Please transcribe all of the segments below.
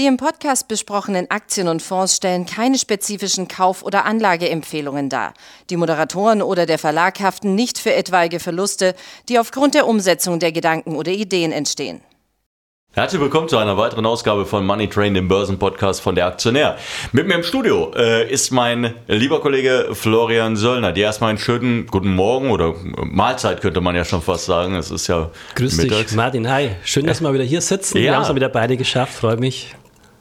Die im Podcast besprochenen Aktien und Fonds stellen keine spezifischen Kauf- oder Anlageempfehlungen dar. Die Moderatoren oder der Verlag haften nicht für etwaige Verluste, die aufgrund der Umsetzung der Gedanken oder Ideen entstehen. Herzlich willkommen zu einer weiteren Ausgabe von Money Train, dem Börsenpodcast von der Aktionär. Mit mir im Studio äh, ist mein lieber Kollege Florian Söllner. Dir erstmal einen schönen guten Morgen oder Mahlzeit könnte man ja schon fast sagen. Es ist ja Grüß mittags. dich, Martin. Hi, schön, dass wir wieder hier sitzen. Ja. Wir haben es wieder beide geschafft. Freue mich.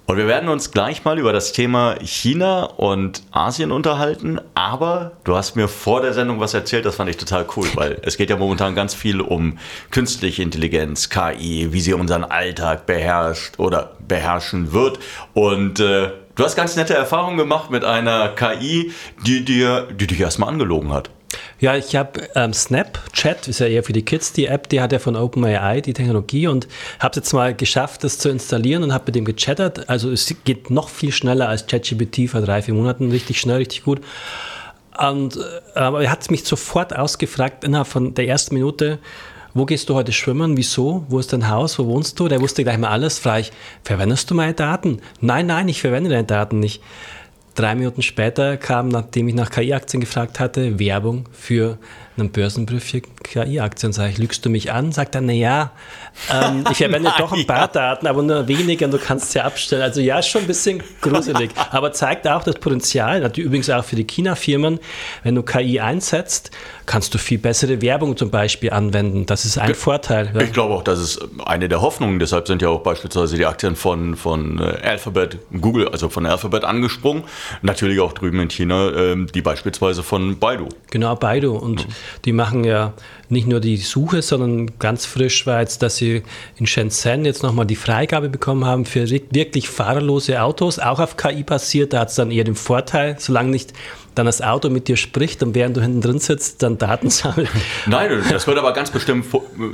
Und wir werden uns gleich mal über das Thema China und Asien unterhalten. Aber du hast mir vor der Sendung was erzählt, das fand ich total cool, weil es geht ja momentan ganz viel um künstliche Intelligenz, KI, wie sie unseren Alltag beherrscht oder beherrschen wird. Und äh, du hast ganz nette Erfahrungen gemacht mit einer KI, die dir, die dich erstmal angelogen hat. Ja, ich habe ähm, Snapchat, ist ja eher für die Kids die App, die hat ja von OpenAI die Technologie und habe es jetzt mal geschafft, das zu installieren und habe mit dem gechattert. Also es geht noch viel schneller als ChatGPT vor drei, vier Monaten, richtig schnell, richtig gut. Und äh, er hat mich sofort ausgefragt innerhalb von der ersten Minute, wo gehst du heute schwimmen? Wieso? Wo ist dein Haus? Wo wohnst du? Der wusste gleich mal alles. Frage ich, verwendest du meine Daten? Nein, nein, ich verwende deine Daten nicht. Drei Minuten später kam, nachdem ich nach KI-Aktien gefragt hatte, Werbung für einen Börsenbrief für KI-Aktien. Sage ich, lügst du mich an? Sagt er, naja, ähm, ich verwende doch ein paar Daten, aber nur weniger und du kannst sie abstellen. Also ja, ist schon ein bisschen gruselig, aber zeigt auch das Potenzial, natürlich übrigens auch für die China-Firmen, wenn du KI einsetzt, kannst du viel bessere Werbung zum Beispiel anwenden. Das ist ein ich, Vorteil. Ja. Ich glaube auch, das ist eine der Hoffnungen. Deshalb sind ja auch beispielsweise die Aktien von, von äh, Alphabet, Google, also von Alphabet angesprungen. Natürlich auch drüben in China, ähm, die beispielsweise von Baidu. Genau, Baidu. Und mhm. die machen ja nicht nur die Suche, sondern ganz frisch war jetzt, dass sie in Shenzhen jetzt nochmal die Freigabe bekommen haben für wirklich fahrerlose Autos, auch auf KI basiert. Da hat es dann eher den Vorteil, solange nicht dann das Auto mit dir spricht und während du hinten drin sitzt, dann Daten sammelt. Nein, das wird aber ganz bestimmt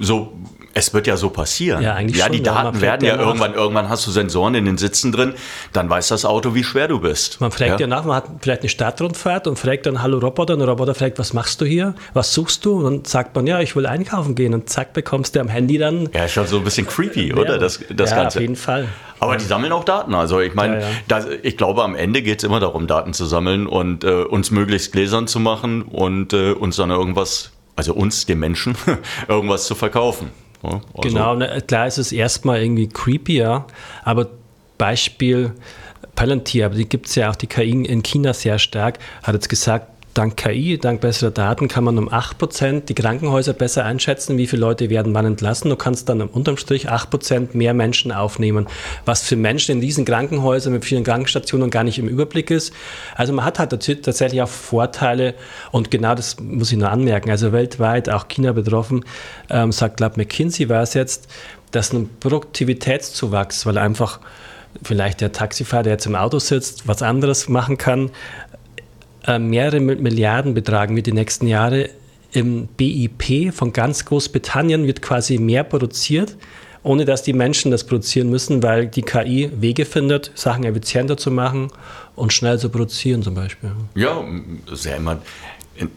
so es wird ja so passieren. Ja, eigentlich ja die schon, Daten werden ja, irgendwann, irgendwann hast du Sensoren in den Sitzen drin, dann weiß das Auto, wie schwer du bist. Man fragt ja, ja nach, man hat vielleicht eine Stadtrundfahrt und fragt dann, hallo Roboter, und der Roboter fragt, was machst du hier? Was suchst du? Und dann sagt man, ja, ich will einkaufen gehen und zack, bekommst du am Handy dann. Ja, schon so ein bisschen creepy, oder? Das, das ja, Ganze. auf jeden Fall. Aber die sammeln auch Daten. Also ich meine, ja, ja. ich glaube, am Ende geht es immer darum, Daten zu sammeln und äh, uns möglichst gläsern zu machen und äh, uns dann irgendwas, also uns, den Menschen, irgendwas zu verkaufen. Also genau, ne, klar ist es erstmal irgendwie creepier, aber Beispiel Palantir, aber die gibt es ja auch die KI in China sehr stark, hat jetzt gesagt, dank KI, dank besserer Daten kann man um 8% die Krankenhäuser besser einschätzen, wie viele Leute werden wann entlassen. Du kannst dann unterm Strich 8% mehr Menschen aufnehmen, was für Menschen in diesen Krankenhäusern mit vielen Krankenstationen gar nicht im Überblick ist. Also man hat halt tatsächlich auch Vorteile und genau das muss ich nur anmerken. Also weltweit, auch China betroffen, ähm, sagt, glaube McKinsey war es jetzt, dass ein Produktivitätszuwachs, weil einfach vielleicht der Taxifahrer, der jetzt im Auto sitzt, was anderes machen kann, äh, mehrere Milliarden betragen wird die nächsten Jahre. Im BIP von ganz Großbritannien wird quasi mehr produziert, ohne dass die Menschen das produzieren müssen, weil die KI Wege findet, Sachen effizienter zu machen und schnell zu produzieren zum Beispiel. Ja, sehr immer.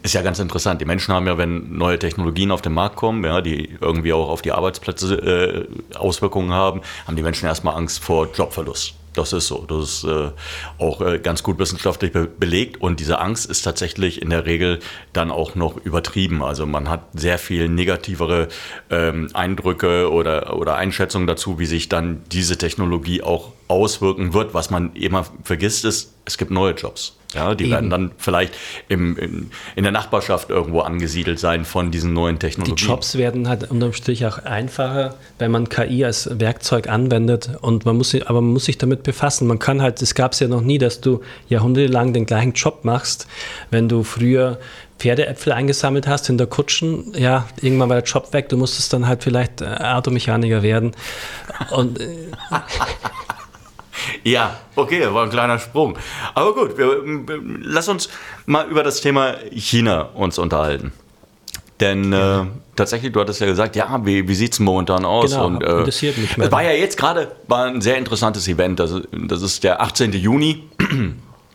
Ist ja ganz interessant. Die Menschen haben ja, wenn neue Technologien auf den Markt kommen, ja, die irgendwie auch auf die Arbeitsplätze äh, Auswirkungen haben, haben die Menschen erstmal Angst vor Jobverlust. Das ist so. Das ist äh, auch äh, ganz gut wissenschaftlich be belegt. Und diese Angst ist tatsächlich in der Regel dann auch noch übertrieben. Also man hat sehr viel negativere ähm, Eindrücke oder, oder Einschätzungen dazu, wie sich dann diese Technologie auch auswirken wird. Was man immer vergisst, ist, es gibt neue Jobs. Ja, die Eben. werden dann vielleicht im, im, in der Nachbarschaft irgendwo angesiedelt sein von diesen neuen Technologien. Die Jobs werden halt unterm Strich auch einfacher, wenn man KI als Werkzeug anwendet und man muss, aber man muss sich damit befassen. Man kann halt, es gab es ja noch nie, dass du jahrhundertelang den gleichen Job machst, wenn du früher Pferdeäpfel eingesammelt hast in der Kutschen, ja, irgendwann war der Job weg, du musstest dann halt vielleicht äh, Automechaniker werden. Und äh, Ja, okay, war ein kleiner Sprung. Aber gut, wir, lass uns mal über das Thema China uns unterhalten. Denn äh, tatsächlich, du hattest ja gesagt, ja, wie, wie sieht es momentan aus? Genau, und, äh, interessiert mich mehr. Es war ja jetzt gerade ein sehr interessantes Event. Das, das ist der 18. Juni.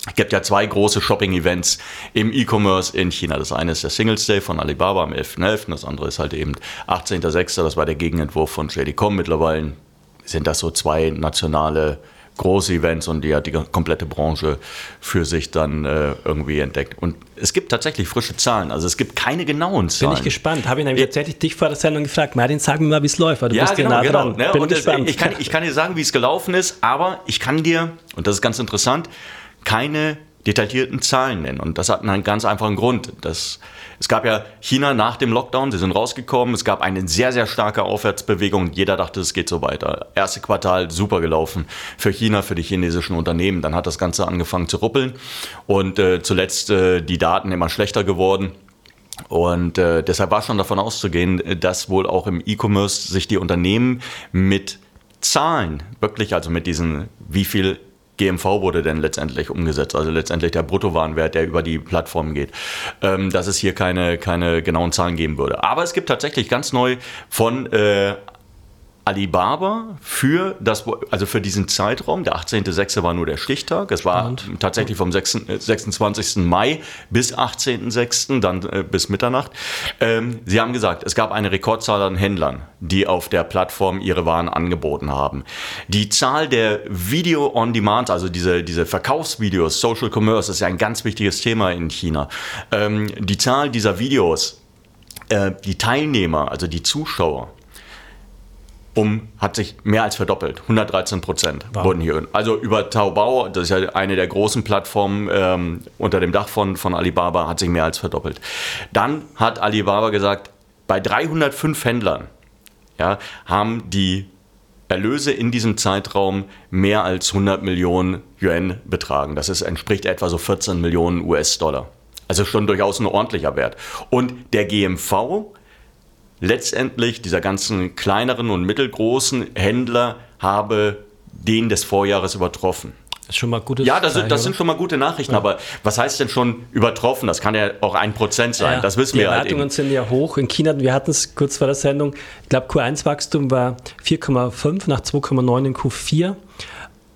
Es gibt ja zwei große Shopping-Events im E-Commerce in China. Das eine ist der Singles Day von Alibaba am 11.11. .11. Das andere ist halt eben 18.06. Das war der Gegenentwurf von JD.com. Mittlerweile sind das so zwei nationale große Events und die hat die komplette Branche für sich dann äh, irgendwie entdeckt. Und es gibt tatsächlich frische Zahlen, also es gibt keine genauen Zahlen. Bin ich gespannt. Habe ich nämlich tatsächlich dich vor der Sendung gefragt, Martin, sag mir mal, wie es läuft, weil du ja, bist genau, nah genau, dran. Ne? Bin und gespannt. ich, kann, ich kann dir sagen, wie es gelaufen ist, aber ich kann dir, und das ist ganz interessant, keine detaillierten Zahlen nennen. Und das hat einen ganz einfachen Grund. Das, es gab ja China nach dem Lockdown, sie sind rausgekommen, es gab eine sehr, sehr starke Aufwärtsbewegung und jeder dachte, es geht so weiter. Erste Quartal super gelaufen für China, für die chinesischen Unternehmen. Dann hat das Ganze angefangen zu ruppeln und äh, zuletzt äh, die Daten immer schlechter geworden. Und äh, deshalb war schon davon auszugehen, dass wohl auch im E-Commerce sich die Unternehmen mit Zahlen, wirklich also mit diesen, wie viel GMV wurde denn letztendlich umgesetzt, also letztendlich der Bruttowarenwert, der über die Plattform geht, ähm, dass es hier keine, keine genauen Zahlen geben würde. Aber es gibt tatsächlich ganz neu von äh, Alibaba für das, also für diesen Zeitraum, der 18.06. war nur der Stichtag, es war tatsächlich vom 6, 26. Äh, Mai bis 18.06., dann äh, bis Mitternacht. Ähm, Sie haben gesagt, es gab eine Rekordzahl an Händlern, die auf der Plattform ihre Waren angeboten haben. Die Zahl der Video-on-Demand, also diese, diese Verkaufsvideos, Social Commerce, ist ja ein ganz wichtiges Thema in China. Ähm, die Zahl dieser Videos, äh, die Teilnehmer, also die Zuschauer, um, hat sich mehr als verdoppelt. 113 Prozent wow. wurden hier. Also über Taobao, das ist ja eine der großen Plattformen ähm, unter dem Dach von, von Alibaba, hat sich mehr als verdoppelt. Dann hat Alibaba gesagt, bei 305 Händlern ja, haben die Erlöse in diesem Zeitraum mehr als 100 Millionen Yuan betragen. Das ist, entspricht etwa so 14 Millionen US-Dollar. Also schon durchaus ein ordentlicher Wert. Und der GMV letztendlich dieser ganzen kleineren und mittelgroßen Händler habe den des Vorjahres übertroffen. Das ist schon mal gutes Ja, das, sind, das sind schon mal gute Nachrichten, ja. aber was heißt denn schon übertroffen? Das kann ja auch ein Prozent sein, ja, das wissen wir halt. Die Erwartungen sind ja hoch. In China, wir hatten es kurz vor der Sendung, ich glaube Q1-Wachstum war 4,5 nach 2,9 in Q4.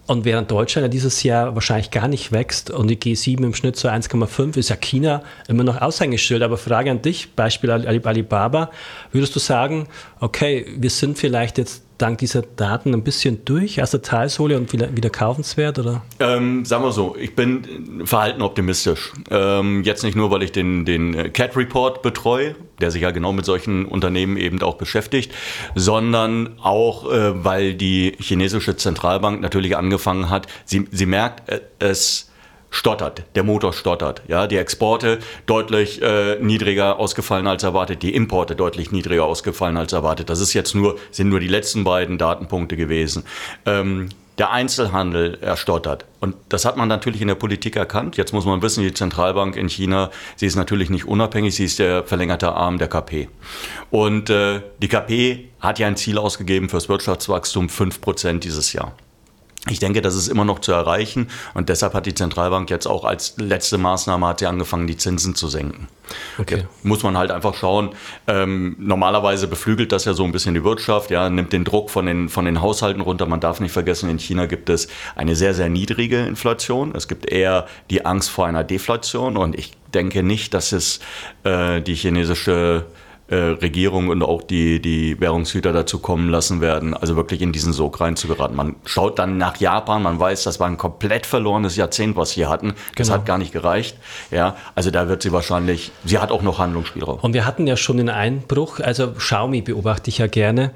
Und während Deutschland ja dieses Jahr wahrscheinlich gar nicht wächst und die G7 im Schnitt so 1,5, ist ja China immer noch Aushängeschild. Aber Frage an dich, Beispiel Alibaba, würdest du sagen, okay, wir sind vielleicht jetzt dank dieser Daten ein bisschen durch der Talsohle und wieder, wieder kaufenswert? Oder? Ähm, sagen wir so, ich bin verhalten optimistisch. Ähm, jetzt nicht nur, weil ich den, den CAT Report betreue, der sich ja genau mit solchen Unternehmen eben auch beschäftigt, sondern auch, äh, weil die chinesische Zentralbank natürlich angefangen hat, sie, sie merkt, äh, es stottert, der Motor stottert. Ja, die Exporte deutlich äh, niedriger ausgefallen als erwartet, die Importe deutlich niedriger ausgefallen als erwartet. Das ist jetzt nur, sind nur die letzten beiden Datenpunkte gewesen. Ähm, der Einzelhandel erstottert. Und das hat man natürlich in der Politik erkannt. Jetzt muss man wissen, die Zentralbank in China, sie ist natürlich nicht unabhängig, sie ist der verlängerte Arm der KP. Und äh, die KP hat ja ein Ziel ausgegeben fürs Wirtschaftswachstum 5% dieses Jahr. Ich denke, das ist immer noch zu erreichen und deshalb hat die Zentralbank jetzt auch als letzte Maßnahme hat sie angefangen, die Zinsen zu senken. Okay. Jetzt muss man halt einfach schauen. Ähm, normalerweise beflügelt das ja so ein bisschen die Wirtschaft, ja, nimmt den Druck von den, von den Haushalten runter. Man darf nicht vergessen, in China gibt es eine sehr, sehr niedrige Inflation. Es gibt eher die Angst vor einer Deflation und ich denke nicht, dass es äh, die chinesische äh, Regierung und auch die, die Währungshüter dazu kommen lassen werden, also wirklich in diesen Sog reinzugeraten. Man schaut dann nach Japan, man weiß, das war ein komplett verlorenes Jahrzehnt, was sie hatten. Das genau. hat gar nicht gereicht. Ja, also da wird sie wahrscheinlich, sie hat auch noch Handlungsspielraum. Und wir hatten ja schon den Einbruch, also Xiaomi beobachte ich ja gerne.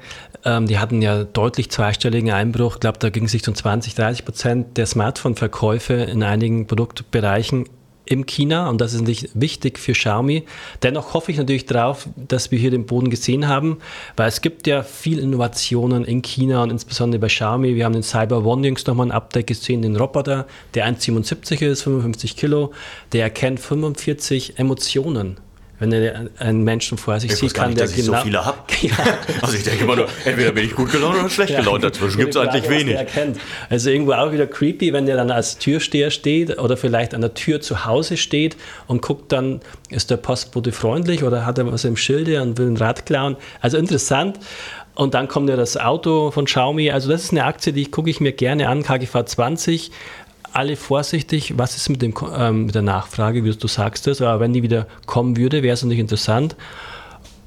Ähm, die hatten ja deutlich zweistelligen Einbruch. Ich glaube, da ging es sich um 20, 30 Prozent der Smartphone-Verkäufe in einigen Produktbereichen im China und das ist nicht wichtig für Xiaomi. Dennoch hoffe ich natürlich darauf, dass wir hier den Boden gesehen haben, weil es gibt ja viel Innovationen in China und insbesondere bei Xiaomi. Wir haben den Cyber One jüngst nochmal ein Update gesehen, den Roboter, der 1,77 ist, 55 Kilo, der erkennt 45 Emotionen. Wenn er einen Menschen vor sich ich sieht, kann nicht, der dass genau. Ich so viele habe. Ja. Also ich denke immer nur, entweder bin ich gut gelaunt oder schlecht gelaunt. Dazwischen gibt es eigentlich wenig. Also irgendwo auch wieder creepy, wenn der dann als Türsteher steht oder vielleicht an der Tür zu Hause steht und guckt dann, ist der Postbote freundlich oder hat er was im Schilde und will ein Rad klauen. Also interessant. Und dann kommt ja das Auto von Xiaomi. Also das ist eine Aktie, die gucke ich mir gerne an, KGV 20 alle vorsichtig, was ist mit, dem, ähm, mit der Nachfrage, wie du sagst das, aber wenn die wieder kommen würde, wäre es natürlich interessant.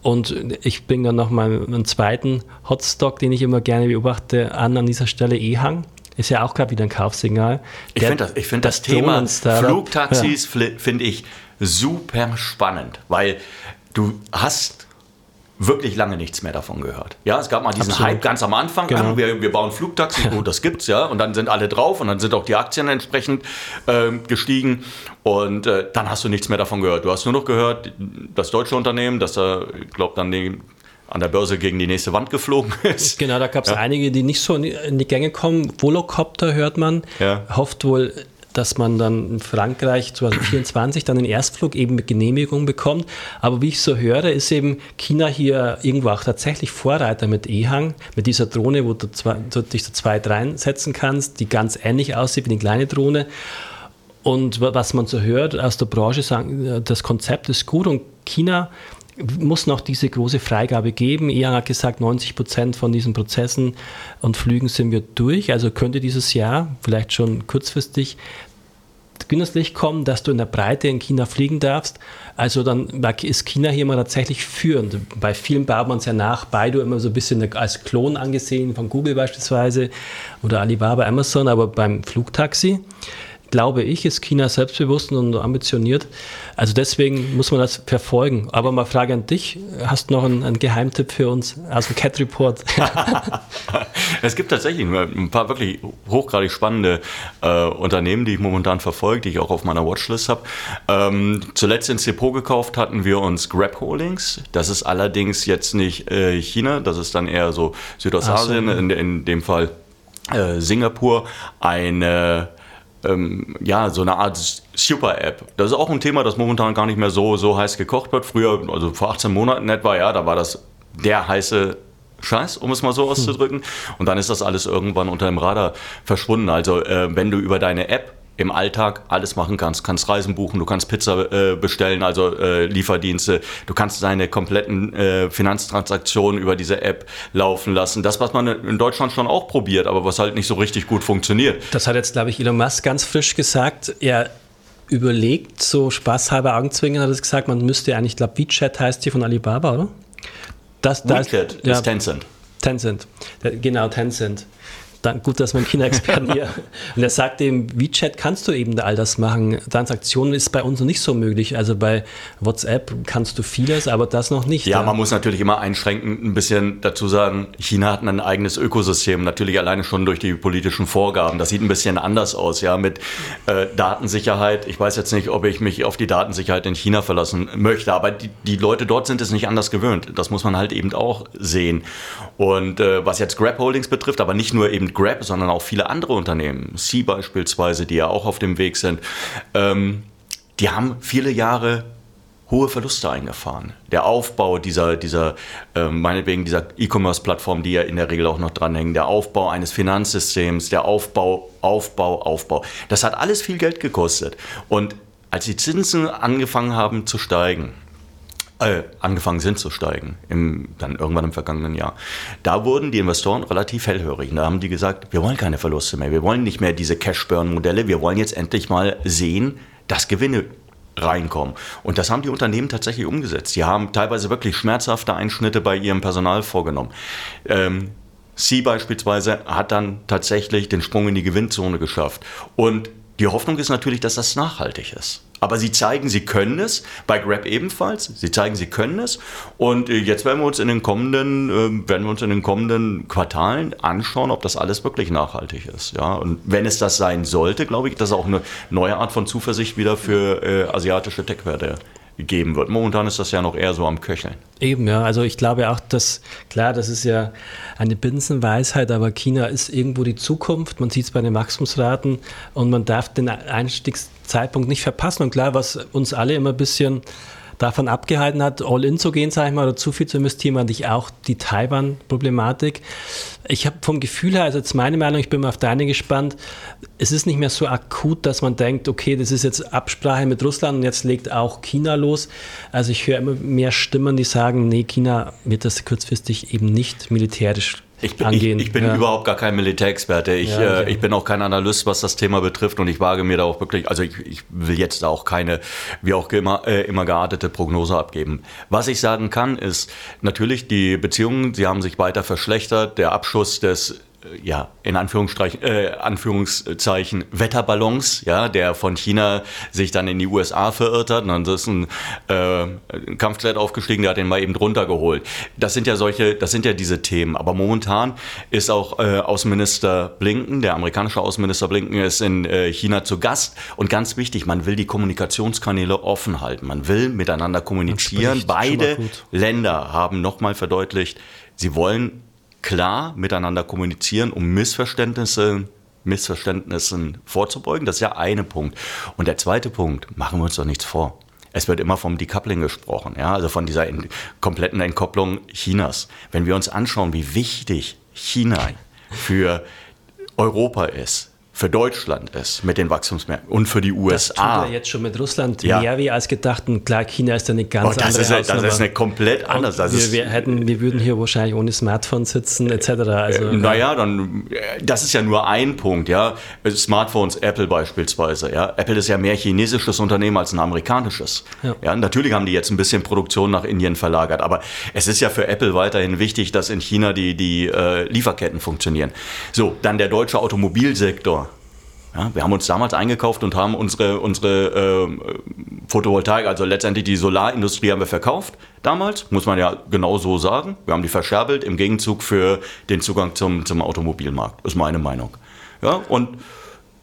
Und ich bringe dann noch mal einen zweiten Hotstock, den ich immer gerne beobachte, an an dieser Stelle, Ehang. Ist ja auch gerade wieder ein Kaufsignal. Ich finde das, ich find das, das Thema Flugtaxis ja. finde ich super spannend, weil du hast wirklich lange nichts mehr davon gehört. Ja, es gab mal diesen Absolut. Hype ganz am Anfang. Genau. Wir, wir bauen Flugtaxi, oh, das gibt's ja. Und dann sind alle drauf und dann sind auch die Aktien entsprechend äh, gestiegen. Und äh, dann hast du nichts mehr davon gehört. Du hast nur noch gehört, das deutsche Unternehmen, das da, ich glaube, dann die, an der Börse gegen die nächste Wand geflogen ist. Genau, da gab es ja. einige, die nicht so in die Gänge kommen. Volocopter hört man, ja. hofft wohl dass man dann in Frankreich 2024 dann den Erstflug eben mit Genehmigung bekommt. Aber wie ich so höre, ist eben China hier irgendwo auch tatsächlich Vorreiter mit EHang, mit dieser Drohne, wo du, zwei, du dich so zwei reinsetzen kannst, die ganz ähnlich aussieht wie eine kleine Drohne. Und was man so hört aus der Branche, sagen, das Konzept ist gut und China muss noch diese große Freigabe geben. EHang hat gesagt, 90 Prozent von diesen Prozessen und Flügen sind wir durch. Also könnte dieses Jahr, vielleicht schon kurzfristig, günstig kommen, dass du in der Breite in China fliegen darfst. Also dann ist China hier mal tatsächlich führend. Bei vielen baut man es ja nach, Baidu immer so ein bisschen als Klon angesehen, von Google beispielsweise oder Alibaba, Amazon, aber beim Flugtaxi glaube ich, ist China selbstbewusst und ambitioniert. Also deswegen muss man das verfolgen. Aber mal Frage an dich, hast du noch einen, einen Geheimtipp für uns aus dem Cat Report? es gibt tatsächlich ein paar wirklich hochgradig spannende äh, Unternehmen, die ich momentan verfolge, die ich auch auf meiner Watchlist habe. Ähm, zuletzt ins Depot gekauft hatten wir uns Grab Holdings. Das ist allerdings jetzt nicht äh, China, das ist dann eher so Südostasien, so. in, in dem Fall äh, Singapur, eine ähm, ja, so eine Art Super-App. Das ist auch ein Thema, das momentan gar nicht mehr so, so heiß gekocht wird. Früher, also vor 18 Monaten etwa, ja, da war das der heiße Scheiß, um es mal so hm. auszudrücken. Und dann ist das alles irgendwann unter dem Radar verschwunden. Also äh, wenn du über deine App im Alltag alles machen kannst. Du kannst Reisen buchen, du kannst Pizza äh, bestellen, also äh, Lieferdienste. Du kannst deine kompletten äh, Finanztransaktionen über diese App laufen lassen. Das, was man in Deutschland schon auch probiert, aber was halt nicht so richtig gut funktioniert. Das hat jetzt, glaube ich, Elon Musk ganz frisch gesagt. Er überlegt, so spaßhalber Augenzwingen hat er gesagt, man müsste eigentlich, ich glaube, WeChat heißt hier von Alibaba, oder? Das, das WeChat ist ja, Tencent. Tencent, genau, Tencent gut, dass man China-Experten hier. Und er sagt eben, WeChat kannst du eben all das machen. Transaktionen ist bei uns noch nicht so möglich. Also bei WhatsApp kannst du vieles, aber das noch nicht. Ja, ja. man muss natürlich immer einschränkend ein bisschen dazu sagen, China hat ein eigenes Ökosystem, natürlich alleine schon durch die politischen Vorgaben. Das sieht ein bisschen anders aus, ja, mit äh, Datensicherheit. Ich weiß jetzt nicht, ob ich mich auf die Datensicherheit in China verlassen möchte, aber die, die Leute dort sind es nicht anders gewöhnt. Das muss man halt eben auch sehen. Und äh, was jetzt Grab Holdings betrifft, aber nicht nur eben Grab, sondern auch viele andere Unternehmen, Sea beispielsweise, die ja auch auf dem Weg sind, ähm, die haben viele Jahre hohe Verluste eingefahren. Der Aufbau dieser, dieser äh, meinetwegen dieser E-Commerce-Plattform, die ja in der Regel auch noch dranhängen, der Aufbau eines Finanzsystems, der Aufbau, Aufbau, Aufbau, das hat alles viel Geld gekostet. Und als die Zinsen angefangen haben zu steigen, äh, angefangen sind zu steigen, im, dann irgendwann im vergangenen Jahr. Da wurden die Investoren relativ hellhörig. Da haben die gesagt, wir wollen keine Verluste mehr, wir wollen nicht mehr diese Cash-Burn-Modelle, wir wollen jetzt endlich mal sehen, dass Gewinne reinkommen. Und das haben die Unternehmen tatsächlich umgesetzt. Die haben teilweise wirklich schmerzhafte Einschnitte bei ihrem Personal vorgenommen. Ähm, Sie beispielsweise hat dann tatsächlich den Sprung in die Gewinnzone geschafft. Und die Hoffnung ist natürlich, dass das nachhaltig ist. Aber sie zeigen, sie können es, bei Grab ebenfalls. Sie zeigen, sie können es. Und äh, jetzt werden wir uns in den kommenden, äh, werden wir uns in den kommenden Quartalen anschauen, ob das alles wirklich nachhaltig ist. Ja? Und wenn es das sein sollte, glaube ich, dass auch eine neue Art von Zuversicht wieder für äh, asiatische Tech-Werte geben wird. Momentan ist das ja noch eher so am Köcheln. Eben, ja. Also ich glaube auch, dass, klar, das ist ja eine Binsenweisheit, aber China ist irgendwo die Zukunft. Man sieht es bei den Wachstumsraten und man darf den Einstiegszeitpunkt nicht verpassen. Und klar, was uns alle immer ein bisschen davon abgehalten hat, all in zu gehen, sage ich mal, oder zu viel zu investieren, war nicht auch die Taiwan-Problematik. Ich habe vom Gefühl her, also jetzt meine Meinung, ich bin mal auf deine gespannt, es ist nicht mehr so akut, dass man denkt, okay, das ist jetzt Absprache mit Russland und jetzt legt auch China los. Also ich höre immer mehr Stimmen, die sagen, nee, China wird das kurzfristig eben nicht militärisch ich bin, ich, ich bin ja. überhaupt gar kein Militärexperte. Ich, ja, okay. äh, ich bin auch kein Analyst, was das Thema betrifft und ich wage mir da auch wirklich, also ich, ich will jetzt auch keine, wie auch immer, äh, immer geartete Prognose abgeben. Was ich sagen kann, ist natürlich die Beziehungen, sie haben sich weiter verschlechtert. Der Abschuss des ja, in Anführungszeichen, äh, Anführungszeichen Wetterballons, ja, der von China sich dann in die USA verirrt hat. Und dann ist ein, äh, ein Kampfjet aufgestiegen, der hat den mal eben drunter geholt. Das sind ja solche, das sind ja diese Themen. Aber momentan ist auch äh, Außenminister Blinken, der amerikanische Außenminister Blinken, ist in äh, China zu Gast. Und ganz wichtig, man will die Kommunikationskanäle offen halten. Man will miteinander kommunizieren. Beide Länder haben nochmal verdeutlicht, sie wollen klar miteinander kommunizieren, um Missverständnisse Missverständnissen vorzubeugen. Das ist ja eine Punkt. Und der zweite Punkt, machen wir uns doch nichts vor. Es wird immer vom Decoupling gesprochen, ja, also von dieser in, kompletten Entkopplung Chinas. Wenn wir uns anschauen, wie wichtig China für Europa ist, für Deutschland ist mit den Wachstumsmärkten und für die USA. Das tut ja jetzt schon mit Russland ja. mehr wie als gedacht. Und klar, China ist eine ganz oh, das andere ist, Das ist eine komplett anders. Wir, wir, hätten, wir würden hier wahrscheinlich ohne Smartphone sitzen etc. Also, äh, naja, dann, das ist ja nur ein Punkt. Ja, Smartphones, Apple beispielsweise. Ja, Apple ist ja mehr chinesisches Unternehmen als ein amerikanisches. Ja. ja, natürlich haben die jetzt ein bisschen Produktion nach Indien verlagert, aber es ist ja für Apple weiterhin wichtig, dass in China die, die äh, Lieferketten funktionieren. So, dann der deutsche Automobilsektor. Ja, wir haben uns damals eingekauft und haben unsere, unsere äh, Photovoltaik, also letztendlich die Solarindustrie haben wir verkauft damals, muss man ja genau so sagen. Wir haben die verscherbelt im Gegenzug für den Zugang zum, zum Automobilmarkt, ist meine Meinung. Ja, und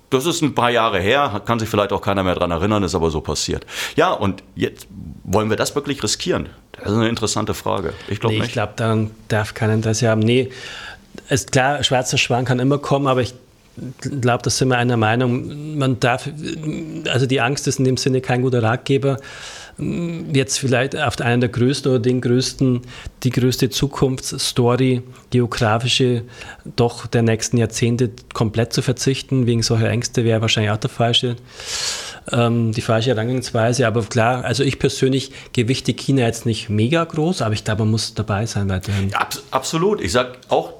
das ist ein paar Jahre her, kann sich vielleicht auch keiner mehr daran erinnern, ist aber so passiert. Ja, und jetzt wollen wir das wirklich riskieren? Das ist eine interessante Frage. Ich glaube nee, nicht. Ich glaube, daran darf kein Interesse haben. Nee, ist klar, schwarzer Schwan kann immer kommen, aber ich glaube, da sind wir einer Meinung, man darf, also die Angst ist in dem Sinne kein guter Ratgeber. Jetzt vielleicht auf einen der größten oder den größten, die größte Zukunftsstory, geografische, doch der nächsten Jahrzehnte komplett zu verzichten, wegen solcher Ängste wäre wahrscheinlich auch der falsche ähm, die falsche Herangehensweise. Aber klar, also ich persönlich gewichte China jetzt nicht mega groß, aber ich glaube, man muss dabei sein weiterhin. Ja, absolut. Ich sage auch,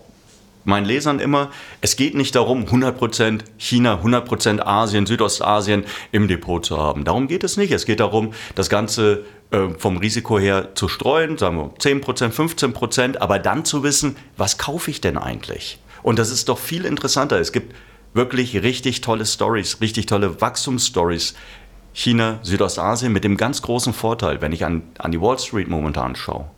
meinen Lesern immer, es geht nicht darum, 100% China, 100% Asien, Südostasien im Depot zu haben. Darum geht es nicht. Es geht darum, das Ganze äh, vom Risiko her zu streuen, sagen wir 10%, 15%, aber dann zu wissen, was kaufe ich denn eigentlich? Und das ist doch viel interessanter. Es gibt wirklich richtig tolle Stories, richtig tolle Wachstumsstories. China, Südostasien mit dem ganz großen Vorteil, wenn ich an, an die Wall Street momentan schaue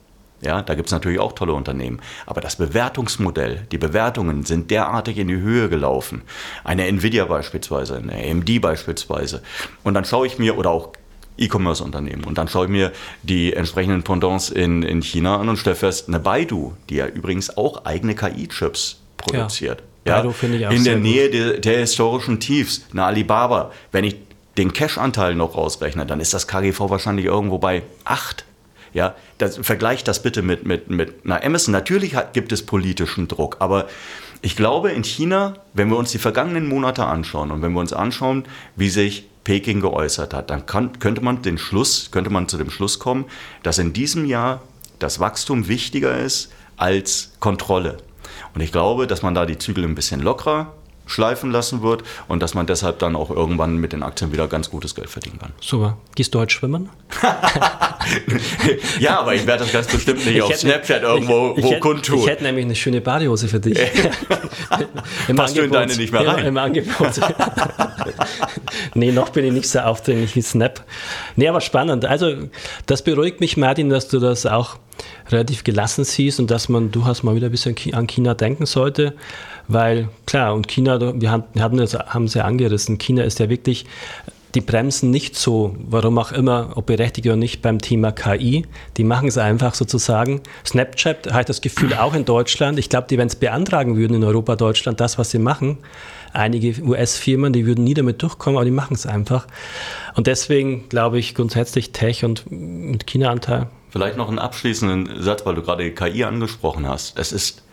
ja, da gibt es natürlich auch tolle Unternehmen. Aber das Bewertungsmodell, die Bewertungen sind derartig in die Höhe gelaufen. Eine Nvidia beispielsweise, eine AMD beispielsweise. Und dann schaue ich mir, oder auch E-Commerce-Unternehmen. Und dann schaue ich mir die entsprechenden Pendants in, in China an und stelle fest, eine Baidu, die ja übrigens auch eigene KI-Chips produziert. Ja, ja ich auch in der Nähe der, der, historischen Tiefs. Eine Alibaba, wenn ich den Cash-Anteil noch rausrechne, dann ist das KGV wahrscheinlich irgendwo bei 8 ja, das, vergleicht das bitte mit, mit, mit einer Amazon. Natürlich hat, gibt es politischen Druck, aber ich glaube, in China, wenn wir uns die vergangenen Monate anschauen und wenn wir uns anschauen, wie sich Peking geäußert hat, dann kann, könnte man den Schluss, könnte man zu dem Schluss kommen, dass in diesem Jahr das Wachstum wichtiger ist als Kontrolle. Und ich glaube, dass man da die Zügel ein bisschen lockerer schleifen lassen wird und dass man deshalb dann auch irgendwann mit den Aktien wieder ganz gutes Geld verdienen kann. Super. Gehst du heute schwimmen? ja, aber ich werde das ganz bestimmt nicht ich auf hätte, Snapchat irgendwo ich, ich, hätte, kundtun. Ich hätte nämlich eine schöne Badehose für dich. Passt du in deine nicht mehr rein? Ja, Im Angebot. nee, noch bin ich nicht so aufdringlich wie Snap. Nee, aber spannend. Also, das beruhigt mich, Martin, dass du das auch relativ gelassen siehst und dass man durchaus mal wieder ein bisschen an China denken sollte. Weil klar, und China, wir haben es haben ja angerissen, China ist ja wirklich die bremsen nicht so, warum auch immer, ob berechtigt oder nicht, beim Thema KI. Die machen es einfach sozusagen. Snapchat habe ich das Gefühl auch in Deutschland. Ich glaube, die, wenn es beantragen würden in Europa, Deutschland, das, was sie machen, einige US-Firmen, die würden nie damit durchkommen, aber die machen es einfach. Und deswegen glaube ich grundsätzlich Tech und mit China-Anteil. Vielleicht noch einen abschließenden Satz, weil du gerade KI angesprochen hast. Es ist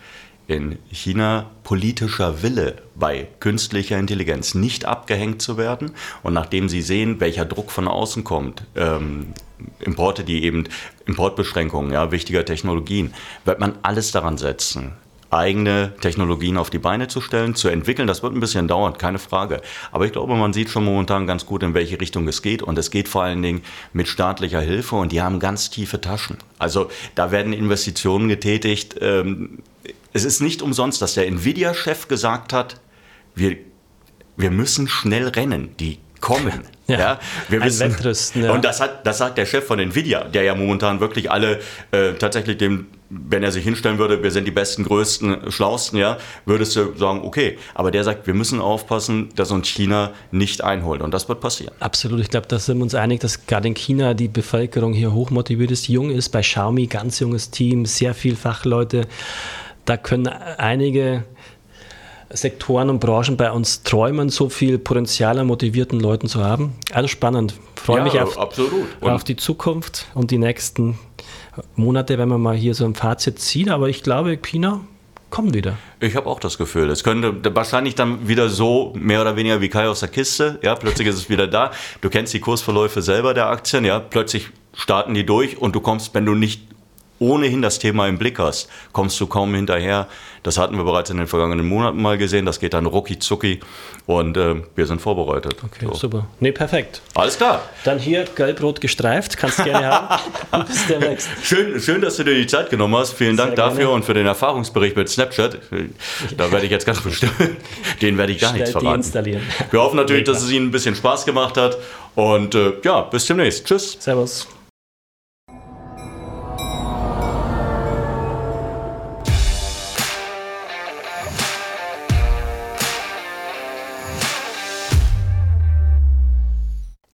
in China politischer Wille bei künstlicher Intelligenz nicht abgehängt zu werden. Und nachdem sie sehen, welcher Druck von außen kommt, ähm, Importe, die eben Importbeschränkungen, ja, wichtiger Technologien, wird man alles daran setzen, eigene Technologien auf die Beine zu stellen, zu entwickeln. Das wird ein bisschen dauern, keine Frage. Aber ich glaube, man sieht schon momentan ganz gut, in welche Richtung es geht. Und es geht vor allen Dingen mit staatlicher Hilfe und die haben ganz tiefe Taschen. Also da werden Investitionen getätigt. Ähm, es ist nicht umsonst, dass der Nvidia-Chef gesagt hat, wir, wir müssen schnell rennen. Die kommen. Ja, ja, wir ein wissen, Wettrüsten, ja. Und das, hat, das sagt der Chef von Nvidia, der ja momentan wirklich alle äh, tatsächlich dem, wenn er sich hinstellen würde, wir sind die besten, größten, schlausten, ja, würdest du sagen, okay. Aber der sagt, wir müssen aufpassen, dass uns China nicht einholt. Und das wird passieren. Absolut. Ich glaube, da sind wir uns einig, dass gerade in China die Bevölkerung hier hochmotiviert ist, jung ist. Bei Xiaomi ganz junges Team, sehr viel Fachleute. Da können einige Sektoren und Branchen bei uns träumen, so viel Potenzial an motivierten Leuten zu haben. Also spannend. Freue ja, mich auf, auf die Zukunft und die nächsten Monate, wenn man mal hier so ein Fazit zieht. Aber ich glaube, China kommt wieder. Ich habe auch das Gefühl, es könnte wahrscheinlich dann wieder so mehr oder weniger wie Kai aus der Kiste. Ja, plötzlich ist es wieder da. Du kennst die Kursverläufe selber der Aktien. Ja, plötzlich starten die durch und du kommst, wenn du nicht ohnehin das Thema im Blick hast, kommst du kaum hinterher. Das hatten wir bereits in den vergangenen Monaten mal gesehen. Das geht dann rucki zucki und äh, wir sind vorbereitet. Okay, so. super. Nee, perfekt. Alles klar. Dann hier gelb-rot gestreift. Kannst du gerne haben. Bis demnächst. Schön, schön, dass du dir die Zeit genommen hast. Vielen Sehr Dank dafür gerne. und für den Erfahrungsbericht mit Snapchat. Da werde ich jetzt ganz bestimmt, den werde ich gar Schnell nichts verraten. Wir hoffen natürlich, dass es Ihnen ein bisschen Spaß gemacht hat und äh, ja, bis demnächst. Tschüss. Servus.